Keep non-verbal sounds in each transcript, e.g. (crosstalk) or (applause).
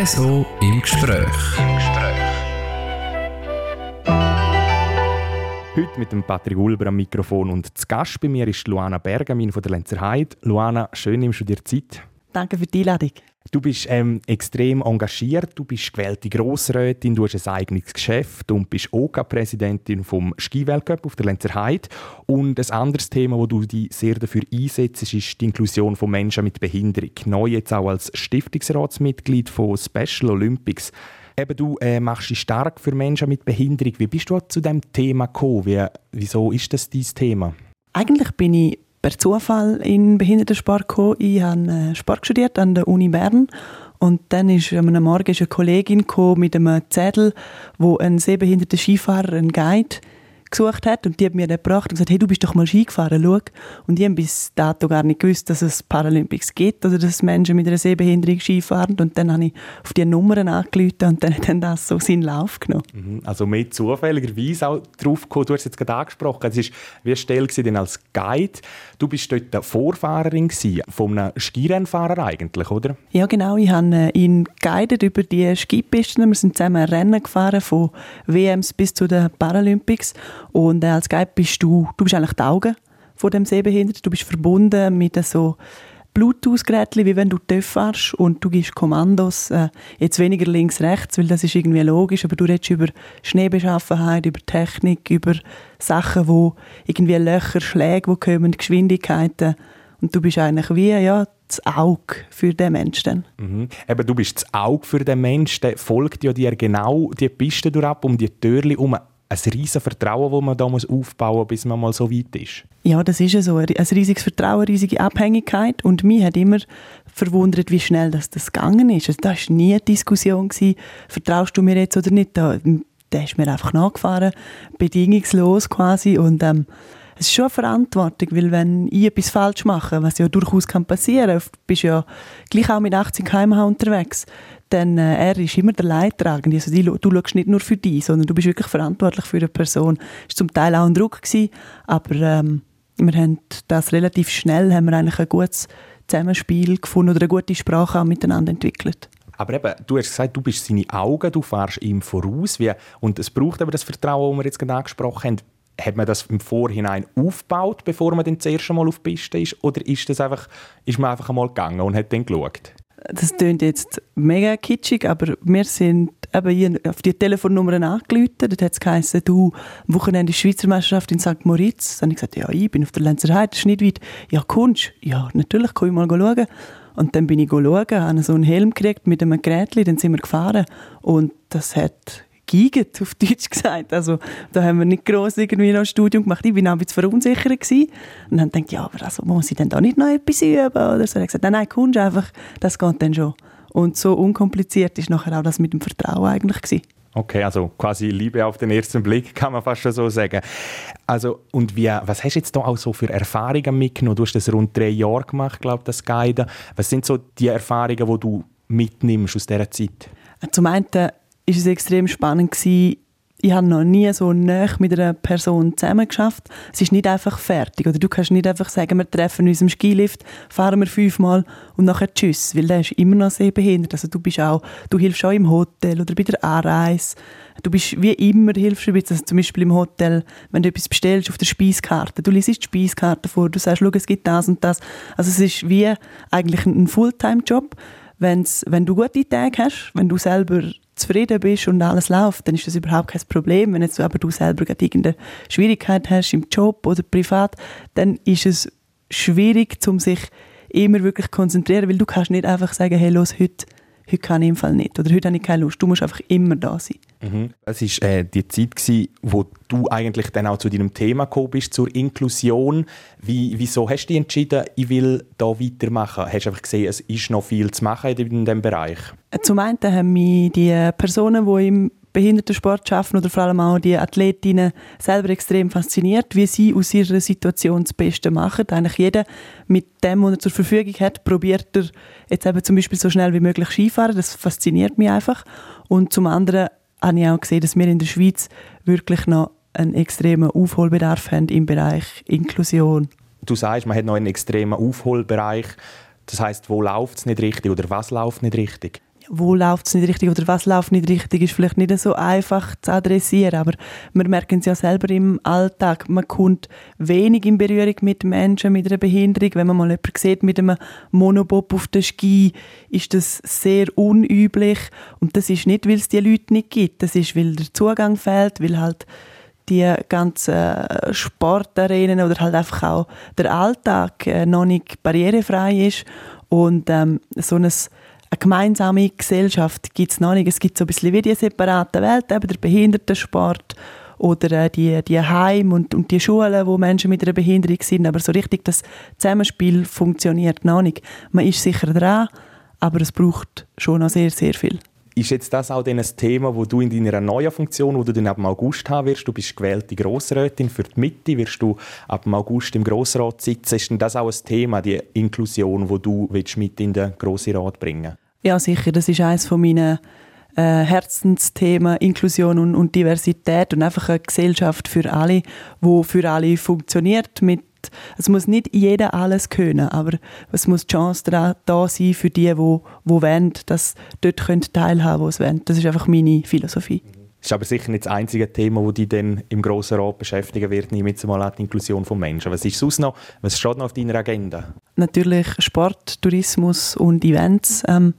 Reso im Gespräch. Im Gespräch. Heute mit dem Patrick Ulber am Mikrofon und zu Gast bei mir ist Luana Bergamin von der Lenzer Heide. Luana, schön nimmst du dir Zeit. Danke für die Einladung. Du bist ähm, extrem engagiert, du bist gewählte Grossrätin, du hast ein eigenes Geschäft und bist OK-Präsidentin vom Skiweltcup auf der Lenzer Heide. Und ein anderes Thema, wo du dich sehr dafür einsetzt, ist die Inklusion von Menschen mit Behinderung. Neu jetzt auch als Stiftungsratsmitglied von Special Olympics. Eben, du äh, machst dich stark für Menschen mit Behinderung. Wie bist du zu diesem Thema gekommen? Wie, wieso ist das dein Thema? Eigentlich bin ich per Zufall in Behindertensport gekommen. Ich habe äh, Sport studiert an der Uni Bern und dann ist einem Morgen ist eine Kollegin mit einem Zettel, wo ein sehbehinderter Skifahrer, ein Guide, gesucht hat und die hat mir den gebracht und gesagt, hey, du bist doch mal Ski gefahren, schau. Und ich habe bis dato gar nicht gewusst, dass es Paralympics gibt oder dass Menschen mit einer Sehbehinderung Ski fahren und dann habe ich auf die Nummern angerufen und dann hat dann das so seinen Lauf genommen. Mhm. Also mehr zufälligerweise auch drauf gekommen, du hast es jetzt gerade angesprochen, es ist wie Stelle denn als Guide, du bist dort eine Vorfahrerin von einem Skirennfahrer eigentlich, oder? Ja genau, ich habe äh, ihn guided über die Skipisten, wir sind zusammen Rennen gefahren von WMs bis zu den Paralympics und als Guide bist du, du bist eigentlich die Augen von dem Sehbehinderten. Du bist verbunden mit so Bluetooth-Geräten, wie wenn du TÜV fährst und du gibst Kommandos, äh, jetzt weniger links-rechts, weil das ist irgendwie logisch, aber du redest über Schneebeschaffenheit, über Technik, über Sachen, wo irgendwie Löcher, Schläge, die kommen, Geschwindigkeiten und du bist eigentlich wie, ja, das Auge für den Menschen. Mhm. Eben, du bist das Auge für den Menschen, der folgt ja dir genau die Piste durch um die Türen herum ein riesiges Vertrauen, das man da aufbauen muss, bis man mal so weit ist. Ja, das ist ja so. Ein riesiges Vertrauen, eine riesige Abhängigkeit. Und mich hat immer verwundert, wie schnell das, das gegangen ist. Also, da war nie eine Diskussion. Gewesen, vertraust du mir jetzt oder nicht? Da, der ist mir einfach nachgefahren, bedingungslos quasi. Und ähm, es ist schon eine Verantwortung, weil wenn ich etwas falsch mache, was ja durchaus kann passieren, du bist ja gleich auch mit 18 km/h unterwegs, dann äh, er ist immer der Leidtragende. Also die, du schaust nicht nur für dich, sondern du bist wirklich verantwortlich für eine Person. Es war zum Teil auch ein Druck, gewesen, aber ähm, wir haben das relativ schnell, haben wir eigentlich ein gutes Zusammenspiel gefunden oder eine gute Sprache auch miteinander entwickelt. Aber eben, du hast gesagt, du bist seine Augen, du fährst ihm voraus. Wie, und es braucht aber das Vertrauen, das wir jetzt gerade angesprochen haben. Hat man das im Vorhinein aufgebaut, bevor man dann das erste Mal auf die Piste ist? Oder ist, das einfach, ist man einfach einmal gegangen und hat dann geschaut? Das klingt jetzt mega kitschig, aber wir sind eben auf die Telefonnummern angerufen. Dort hat es geheißen, du, am Wochenende Schweizer Meisterschaft in St. Moritz. Dann habe ich gesagt, ja, ich bin auf der Lenzer Heide, das ist nicht weit. Ja, kommst Ja, natürlich, kann ich mal schauen. Und dann bin ich schauen, habe so einen Helm gekriegt mit einem Gerät, dann sind wir gefahren. Und das hat geigert, auf Deutsch gesagt. Also, da haben wir nicht gross irgendwie noch ein Studium gemacht. Ich war auch ein bisschen verunsichert gewesen. Und dann ich, ja, aber also, muss ich denn da nicht noch etwas üben? Oder so. Ich gesagt, nein, nein, kommst einfach, das geht dann schon. Und so unkompliziert ist nachher auch das mit dem Vertrauen eigentlich gewesen. Okay, also quasi Liebe auf den ersten Blick, kann man fast schon so sagen. Also, und wie, was hast du jetzt da auch so für Erfahrungen mitgenommen? Du hast das rund drei Jahre gemacht, glaube ich, das Guiden. Was sind so die Erfahrungen, die du mitnimmst aus dieser Zeit? Zum einen ist es extrem spannend gewesen. Ich habe noch nie so nah mit einer Person zusammen. Es ist nicht einfach fertig. Oder du kannst nicht einfach sagen, wir treffen uns im Skilift, fahren wir fünfmal und nachher tschüss, weil der ist immer noch sehr behindert. Also du bist auch, du hilfst auch im Hotel oder bei der Anreise. Du bist wie immer hilfst du also zum Beispiel im Hotel, wenn du etwas bestellst auf der Speiskarte. Du liest die Speiskarte vor, du sagst, schau, es gibt das und das. Also es ist wie eigentlich ein Fulltime-Job. wenn du gute Tage hast, wenn du selber zufrieden bist und alles läuft, dann ist das überhaupt kein Problem. Wenn jetzt aber du selber gerade irgendeine Schwierigkeit hast im Job oder privat, dann ist es schwierig, um sich immer wirklich konzentrieren, weil du kannst nicht einfach sagen, hey, los, heute heute kann ich im Fall nicht oder heute habe ich keine Lust. Du musst einfach immer da sein. Mhm. Es war äh, die Zeit, gewesen, wo du eigentlich dann auch zu deinem Thema gekommen bist, zur Inklusion. Wie, wieso hast du dich entschieden, ich will da weitermachen? Hast du einfach gesehen, es ist noch viel zu machen in diesem Bereich? Zum einen haben mich die Personen, die im Behindertensport schaffen oder vor allem auch die Athletinnen selber extrem fasziniert, wie sie aus ihrer Situation das Beste machen. Eigentlich jeder mit dem, was er zur Verfügung hat, probiert er jetzt eben zum Beispiel so schnell wie möglich Skifahren. Das fasziniert mich einfach. Und zum anderen habe ich auch gesehen, dass wir in der Schweiz wirklich noch einen extremen Aufholbedarf haben im Bereich Inklusion. Du sagst, man hat noch einen extremen Aufholbereich. Das heißt, wo läuft es nicht richtig oder was läuft nicht richtig? Wo läuft es nicht richtig oder was läuft nicht richtig, ist vielleicht nicht so einfach zu adressieren, aber wir merken es ja selber im Alltag. Man kommt wenig in Berührung mit Menschen mit einer Behinderung. Wenn man mal jemanden sieht mit einem Monobob auf der Ski, ist das sehr unüblich und das ist nicht, weil es die Leute nicht gibt, das ist, weil der Zugang fehlt, weil halt die ganzen Sportarenen oder halt einfach auch der Alltag äh, noch nicht barrierefrei ist und ähm, so ein eine gemeinsame Gesellschaft gibt es noch nicht. Es gibt so ein bisschen wie die separaten Welten, eben der Behindertensport oder äh, die, die Heim und, und die Schulen, wo Menschen mit einer Behinderung sind. Aber so richtig das Zusammenspiel funktioniert noch nicht. Man ist sicher dran, aber es braucht schon noch sehr, sehr viel. Ist jetzt das auch ein Thema, wo du in deiner neuen Funktion, wo du dann ab August haben wirst, du bist gewählte Grossrätin für die Mitte, wirst du ab August im Grossrat sitzen, ist denn das auch ein Thema, die Inklusion, wo du willst mit in den Grossen Rat bringen? Ja, sicher, das ist eines von meinen äh, Herzensthemen, Inklusion und, und Diversität und einfach eine Gesellschaft für alle, wo für alle funktioniert mit es muss nicht jeder alles können, aber es muss die Chance da, da sein für die, die, die wollen, dass dort teilhaben können, wo sie wollen. Das ist einfach meine Philosophie. Das ist aber sicher nicht das einzige Thema, das dich dann im Grossen Rat beschäftigen wird, jetzt mal die Inklusion von Menschen. Was ist sonst noch? Was steht noch auf deiner Agenda? Natürlich Sport, Tourismus und Events. Ähm,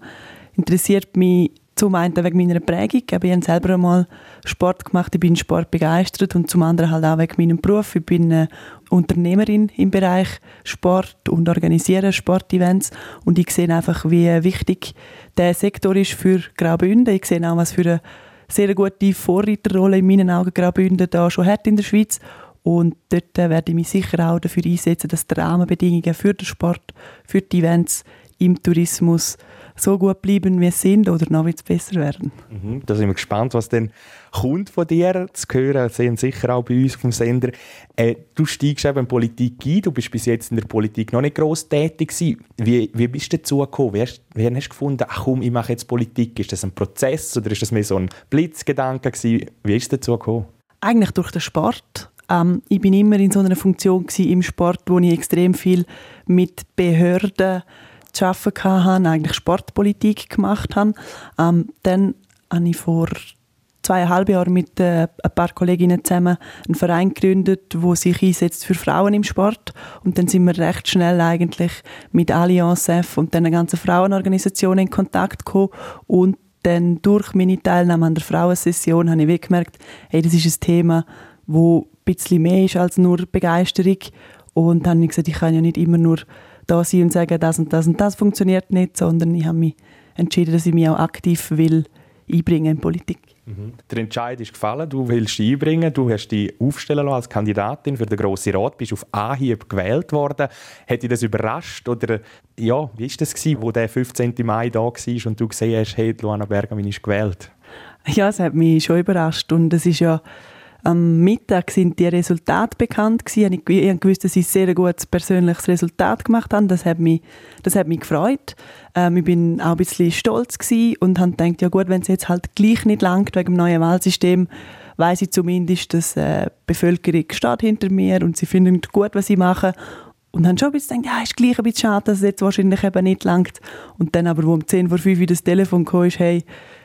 interessiert mich zum einen wegen meiner Prägung. Ich habe selber einmal Sport gemacht, ich bin Sport begeistert und zum anderen halt auch wegen meinem Beruf. Ich bin äh, Unternehmerin im Bereich Sport und organisiere Sportevents und ich sehe einfach, wie wichtig der Sektor ist für Graubünden. Ich sehe auch, was für eine sehr gute Vorreiterrolle in meinen Augen Graubünden da schon hat in der Schweiz und dort werde ich mich sicher auch dafür einsetzen, dass die Rahmenbedingungen für den Sport, für die Events im Tourismus so gut bleiben, wie sie sind oder noch etwas besser werden. Mhm, da sind wir gespannt, was denn kommt von dir zu hören. Sehen sicher auch bei uns dem Sender. Äh, du steigst eben in Politik ein. Du bist bis jetzt in der Politik noch nicht gross tätig gewesen. Wie, wie bist du dazu gekommen? Wie hast, wie hast du gefunden, ach komm, ich mache jetzt Politik? Ist das ein Prozess oder ist das mehr so ein Blitzgedanke gewesen? Wie ist es dazu gekommen? Eigentlich durch den Sport. Ähm, ich bin immer in so einer Funktion im Sport, wo ich extrem viel mit Behörden zu arbeiten hatte, eigentlich Sportpolitik gemacht habe. Ähm, dann habe ich vor zweieinhalb Jahren mit äh, ein paar Kolleginnen zusammen einen Verein gegründet, der sich einsetzt für Frauen im Sport. Und dann sind wir recht schnell eigentlich mit Allianz F und den ganzen Frauenorganisationen in Kontakt gekommen und dann durch meine Teilnahme an der Frauensession habe ich gemerkt, hey, das ist ein Thema, wo ein bisschen mehr ist als nur Begeisterung. Und dann habe ich gesagt, ich kann ja nicht immer nur da sein und sagen, das und das und das funktioniert nicht, sondern ich habe mich entschieden, dass ich mich auch aktiv will einbringen in Politik. Mhm. Der Entscheid ist gefallen, du willst dich einbringen, du hast dich aufstellen lassen als Kandidatin für den Grossen Rat, bist auf Anhieb gewählt worden. Hat dich das überrascht oder ja, wie war das gewesen, wo der 15. Mai da war und du gesehen hast, hey, Luana Bergamin ist gewählt? Ja, es hat mich schon überrascht und es ist ja am Mittag sind die Resultate bekannt gewesen. Ich wusste, dass sie ein sehr gutes persönliches Resultat gemacht haben. Das hat mich, das hat mich gefreut. Ähm, ich bin auch ein bisschen stolz gewesen und habe gedacht, ja gut, wenn es jetzt halt gleich nicht langt wegen dem neuen Wahlsystem, weiß ich zumindest, dass äh, die Bevölkerung steht hinter mir und sie finden gut, was ich mache. Und dann schon ein bisschen gedacht, ja, ist gleich ein bisschen schade, dass es jetzt wahrscheinlich eben nicht langt. Und dann aber, wo um 10 vor 5 das Telefon kam, ist, hey,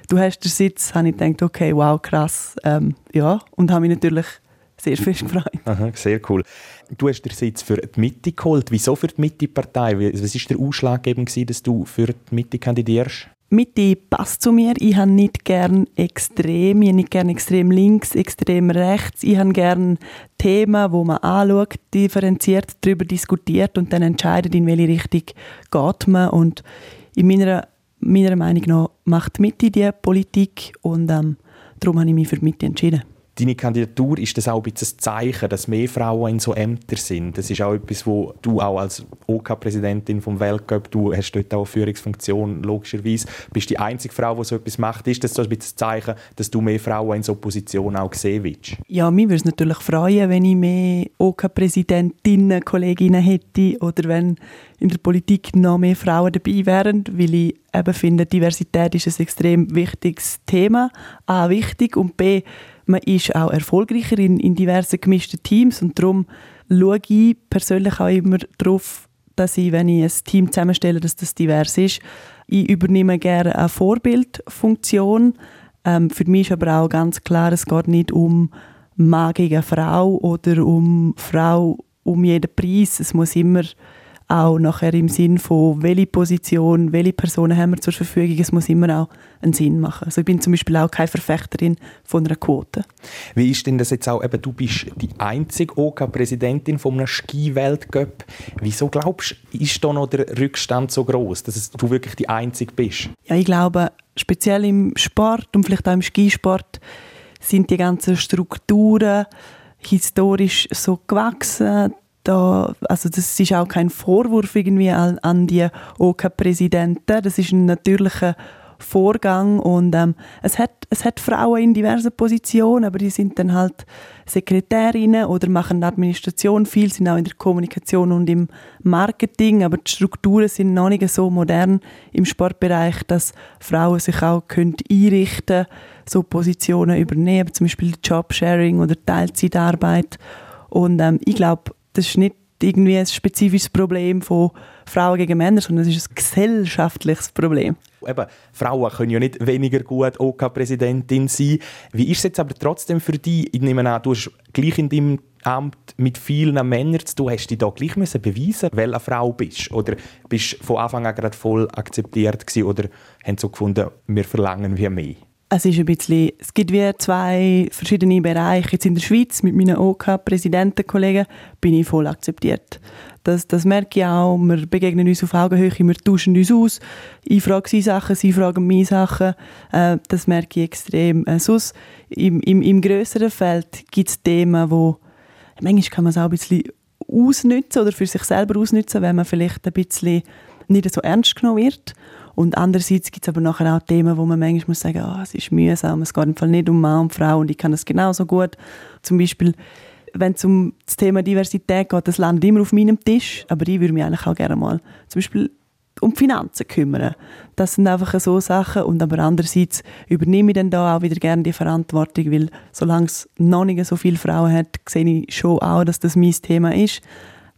du hast den Sitz, habe ich gedacht, okay, wow, krass. Ähm, ja, und habe mich natürlich sehr fest gefreut. Aha, sehr cool. Du hast den Sitz für die Mitte geholt. Wieso für die Mitte-Partei? Was war der ausschlaggebend, dass du für die Mitte kandidierst? Mitte passt zu mir. Ich habe nicht gern extrem, ich habe nicht gern extrem links, extrem rechts. Ich habe gern Themen, wo man anschaut, differenziert darüber diskutiert und dann entscheidet, in welche Richtung geht man. Und in meiner meiner Meinung nach macht die Mitte die Politik und ähm, darum habe ich mich für die Mitte entschieden. Deine Kandidatur ist das auch ein ein Zeichen, dass mehr Frauen in so Ämtern sind. Das ist auch etwas, wo du auch als OK-Präsidentin vom Weltcup, du hast dort auch eine Führungsfunktion, logischerweise, bist die einzige Frau, die so etwas macht. Ist das so ein ein Zeichen, dass du mehr Frauen in so Positionen auch sehen willst? Ja, mich würde es natürlich freuen, wenn ich mehr OK-Präsidentinnen, Kolleginnen hätte oder wenn in der Politik noch mehr Frauen dabei wären, weil ich eben finde, Diversität ist ein extrem wichtiges Thema. A, wichtig und B, man ist auch erfolgreicher in, in diversen gemischten Teams und darum schaue ich persönlich auch immer darauf, dass ich, wenn ich ein Team zusammenstelle, dass das divers ist. Ich übernehme gerne eine Vorbildfunktion. Ähm, für mich ist aber auch ganz klar, es geht nicht um Mann gegen Frau oder um Frau um jeden Preis. Es muss immer auch nachher im Sinn von, welche Position, welche Personen haben wir zur Verfügung, es muss immer auch einen Sinn machen. Also ich bin zum Beispiel auch keine Verfechterin von einer Quote. Wie ist denn das jetzt auch, eben, du bist die einzige OK-Präsidentin von einem Ski-Weltcup. Wieso glaubst du, ist da noch der Rückstand so groß, dass du wirklich die Einzige bist? Ja, ich glaube, speziell im Sport und vielleicht auch im Skisport sind die ganzen Strukturen historisch so gewachsen, da, also das ist auch kein Vorwurf irgendwie an, an die OK-Präsidenten. Das ist ein natürlicher Vorgang und ähm, es, hat, es hat Frauen in diversen Positionen, aber die sind dann halt Sekretärinnen oder machen Administration viel, sind auch in der Kommunikation und im Marketing, aber die Strukturen sind noch nicht so modern im Sportbereich, dass Frauen sich auch können einrichten so Positionen übernehmen, zum Beispiel Jobsharing oder Teilzeitarbeit und ähm, ich glaube, das ist nicht irgendwie ein spezifisches Problem von Frauen gegen Männer, sondern es ist ein gesellschaftliches Problem. Eben, Frauen können ja nicht weniger gut OK-Präsidentin sein. Wie ist es jetzt aber trotzdem für dich? Ich nehme an, du hast gleich in deinem Amt mit vielen Männern zu tun. Hast du da gleich müssen beweisen, wer eine Frau bist? Oder bist du von Anfang an gerade voll akzeptiert gewesen? Oder haben sie so gefunden, wir verlangen wie mehr? Es ist ein bisschen, es gibt wie zwei verschiedene Bereiche. Jetzt in der Schweiz mit meinen OK-Präsidentenkollegen bin ich voll akzeptiert. Das, das merke ich auch. Wir begegnen uns auf Augenhöhe, wir tauschen uns aus. Ich frage sie Sachen, sie fragen mich Sachen. Äh, das merke ich extrem. Äh, sonst, im, im, im grösseren Feld gibt es Themen, wo manchmal kann man es auch ein bisschen ausnutzen oder für sich selber ausnutzen, wenn man vielleicht ein bisschen nicht so ernst genommen wird. Und andererseits gibt es aber nachher auch Themen, wo man manchmal muss sagen, oh, es ist mühsam, es geht im Fall nicht um Mann und Frau und ich kann das genauso gut. Zum Beispiel, wenn es um das Thema Diversität geht, das landet immer auf meinem Tisch, aber ich würde mich eigentlich auch gerne mal zum Beispiel um die Finanzen kümmern. Das sind einfach so Sachen und aber andererseits übernehme ich dann da auch wieder gerne die Verantwortung, weil solange es noch nicht so viele Frauen hat, sehe ich schon auch, dass das mein Thema ist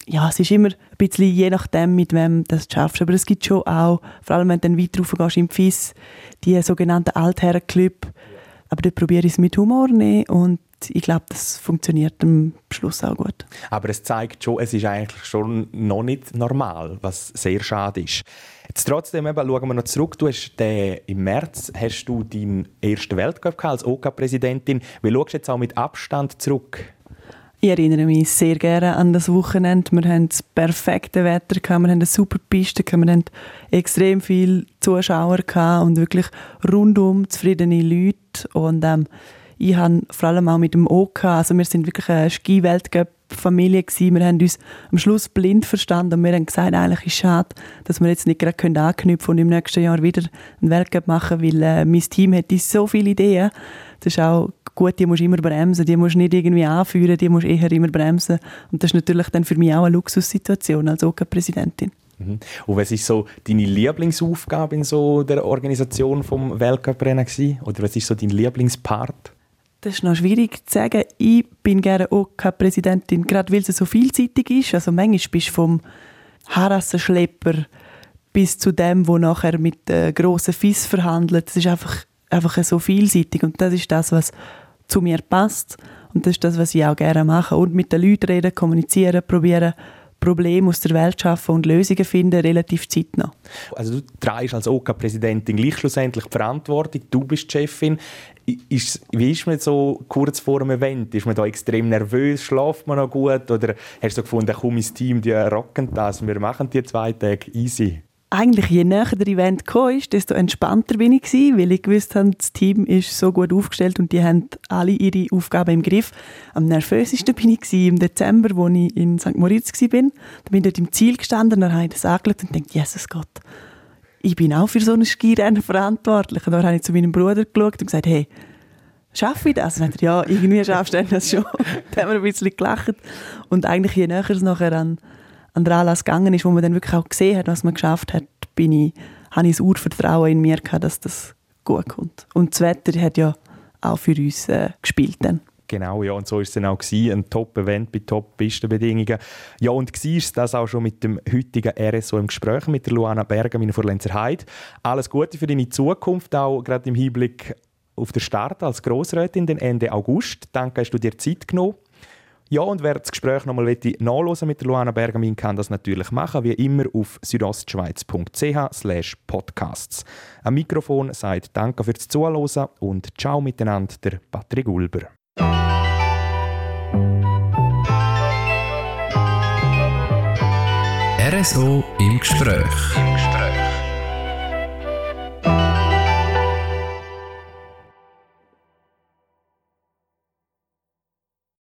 ja, es ist immer ein bisschen je nachdem, mit wem du das schaffst. Aber es gibt schon auch, vor allem wenn du dann weiter raufgehst im FIS, die sogenannten Altherrenclub. Aber dort probiere ich es mit Humor nehmen und ich glaube, das funktioniert am Schluss auch gut. Aber es zeigt schon, es ist eigentlich schon noch nicht normal, was sehr schade ist. Jetzt trotzdem eben, schauen wir noch zurück. Du hast den, Im März hast du deinen ersten Weltcup als OK-Präsidentin. Wie schaust du jetzt auch mit Abstand zurück? Ich erinnere mich sehr gerne an das Wochenende. Wir hatten das perfekte Wetter, wir hatten eine super Piste, wir hatten extrem viele Zuschauer und wirklich rundum zufriedene Leute. Und ähm, ich habe vor allem auch mit dem OK, also wir sind wirklich eine Ski-Weltcup-Familie Wir haben uns am Schluss blind verstanden und wir haben gesagt, eigentlich ist es schade, dass wir jetzt nicht gerade anknüpfen können und im nächsten Jahr wieder einen Weltcup machen, weil äh, mein Team hat so viele Ideen. Das ist auch gut, die musst du immer bremsen, die musst du nicht irgendwie anführen, die musst du eher immer bremsen. Und das ist natürlich dann für mich auch eine Luxussituation als OK-Präsidentin. Mhm. Und was ist so deine Lieblingsaufgabe in so der Organisation vom Weltcuprennen Oder was ist so dein Lieblingspart? Das ist noch schwierig zu sagen. Ich bin gerne OK-Präsidentin, gerade weil sie so vielseitig ist. Also manchmal bist du vom Harassenschlepper bis zu dem, wo nachher mit äh, grossen Fiss verhandelt. Das ist einfach, einfach so vielseitig und das ist das, was zu mir passt. Und das ist das, was ich auch gerne mache. Und mit den Leuten reden, kommunizieren, probieren, Probleme aus der Welt schaffen und Lösungen finden, relativ zeitnah. Also du trägst als OK-Präsidentin gleich schlussendlich die Verantwortung, du bist die Chefin. Ist, wie ist man so kurz vor dem Event? Ist man da extrem nervös? Schlaft man noch gut? Oder hast du gefunden, komm, mein Team, die rocken das, wir machen die zwei Tage easy? Eigentlich je näher der Event kam, desto entspannter bin ich gewesen, weil ich gewusst habe, das Team ist so gut aufgestellt und die haben alle ihre Aufgaben im Griff. Am nervösesten bin ich im Dezember, als ich in St. Moritz war. Da bin ich dort im Ziel gestanden, dann habe ich das angeschaut und dachte, Jesus Gott, ich bin auch für so ein Skirennen verantwortlich. Und dann habe ich zu meinem Bruder geschaut und gesagt, hey, schaffe ich das? Und er, ja, irgendwie schaffst du das schon. (laughs) dann haben wir ein bisschen gelacht. Und eigentlich je näher es nachher an an den Anlass gegangen ist, wo man dann wirklich auch gesehen hat, was man geschafft hat, bin ich, habe ich ein Urvertrauen in mir gehabt, dass das gut kommt. Und das Wetter hat ja auch für uns äh, gespielt dann. Genau, ja, und so war es dann auch gewesen, ein Top-Event bei Top-Pistenbedingungen. Ja, und war das auch schon mit dem heutigen RSO im Gespräch mit der Luana Bergamin von Lenzerheide. Alles Gute für deine Zukunft, auch gerade im Hinblick auf den Start als Grossrätin den Ende August. Danke, hast du dir Zeit genommen. Ja, und wer das Gespräch nochmal nachlesen mit der Luana Bergamin, kann das natürlich machen, wie immer auf südostschweiz.ch podcasts. Am Mikrofon sagt Danke fürs Zuhören und Ciao miteinander, der Patrick Ulber. RSO Im Gespräch. Im Gespräch.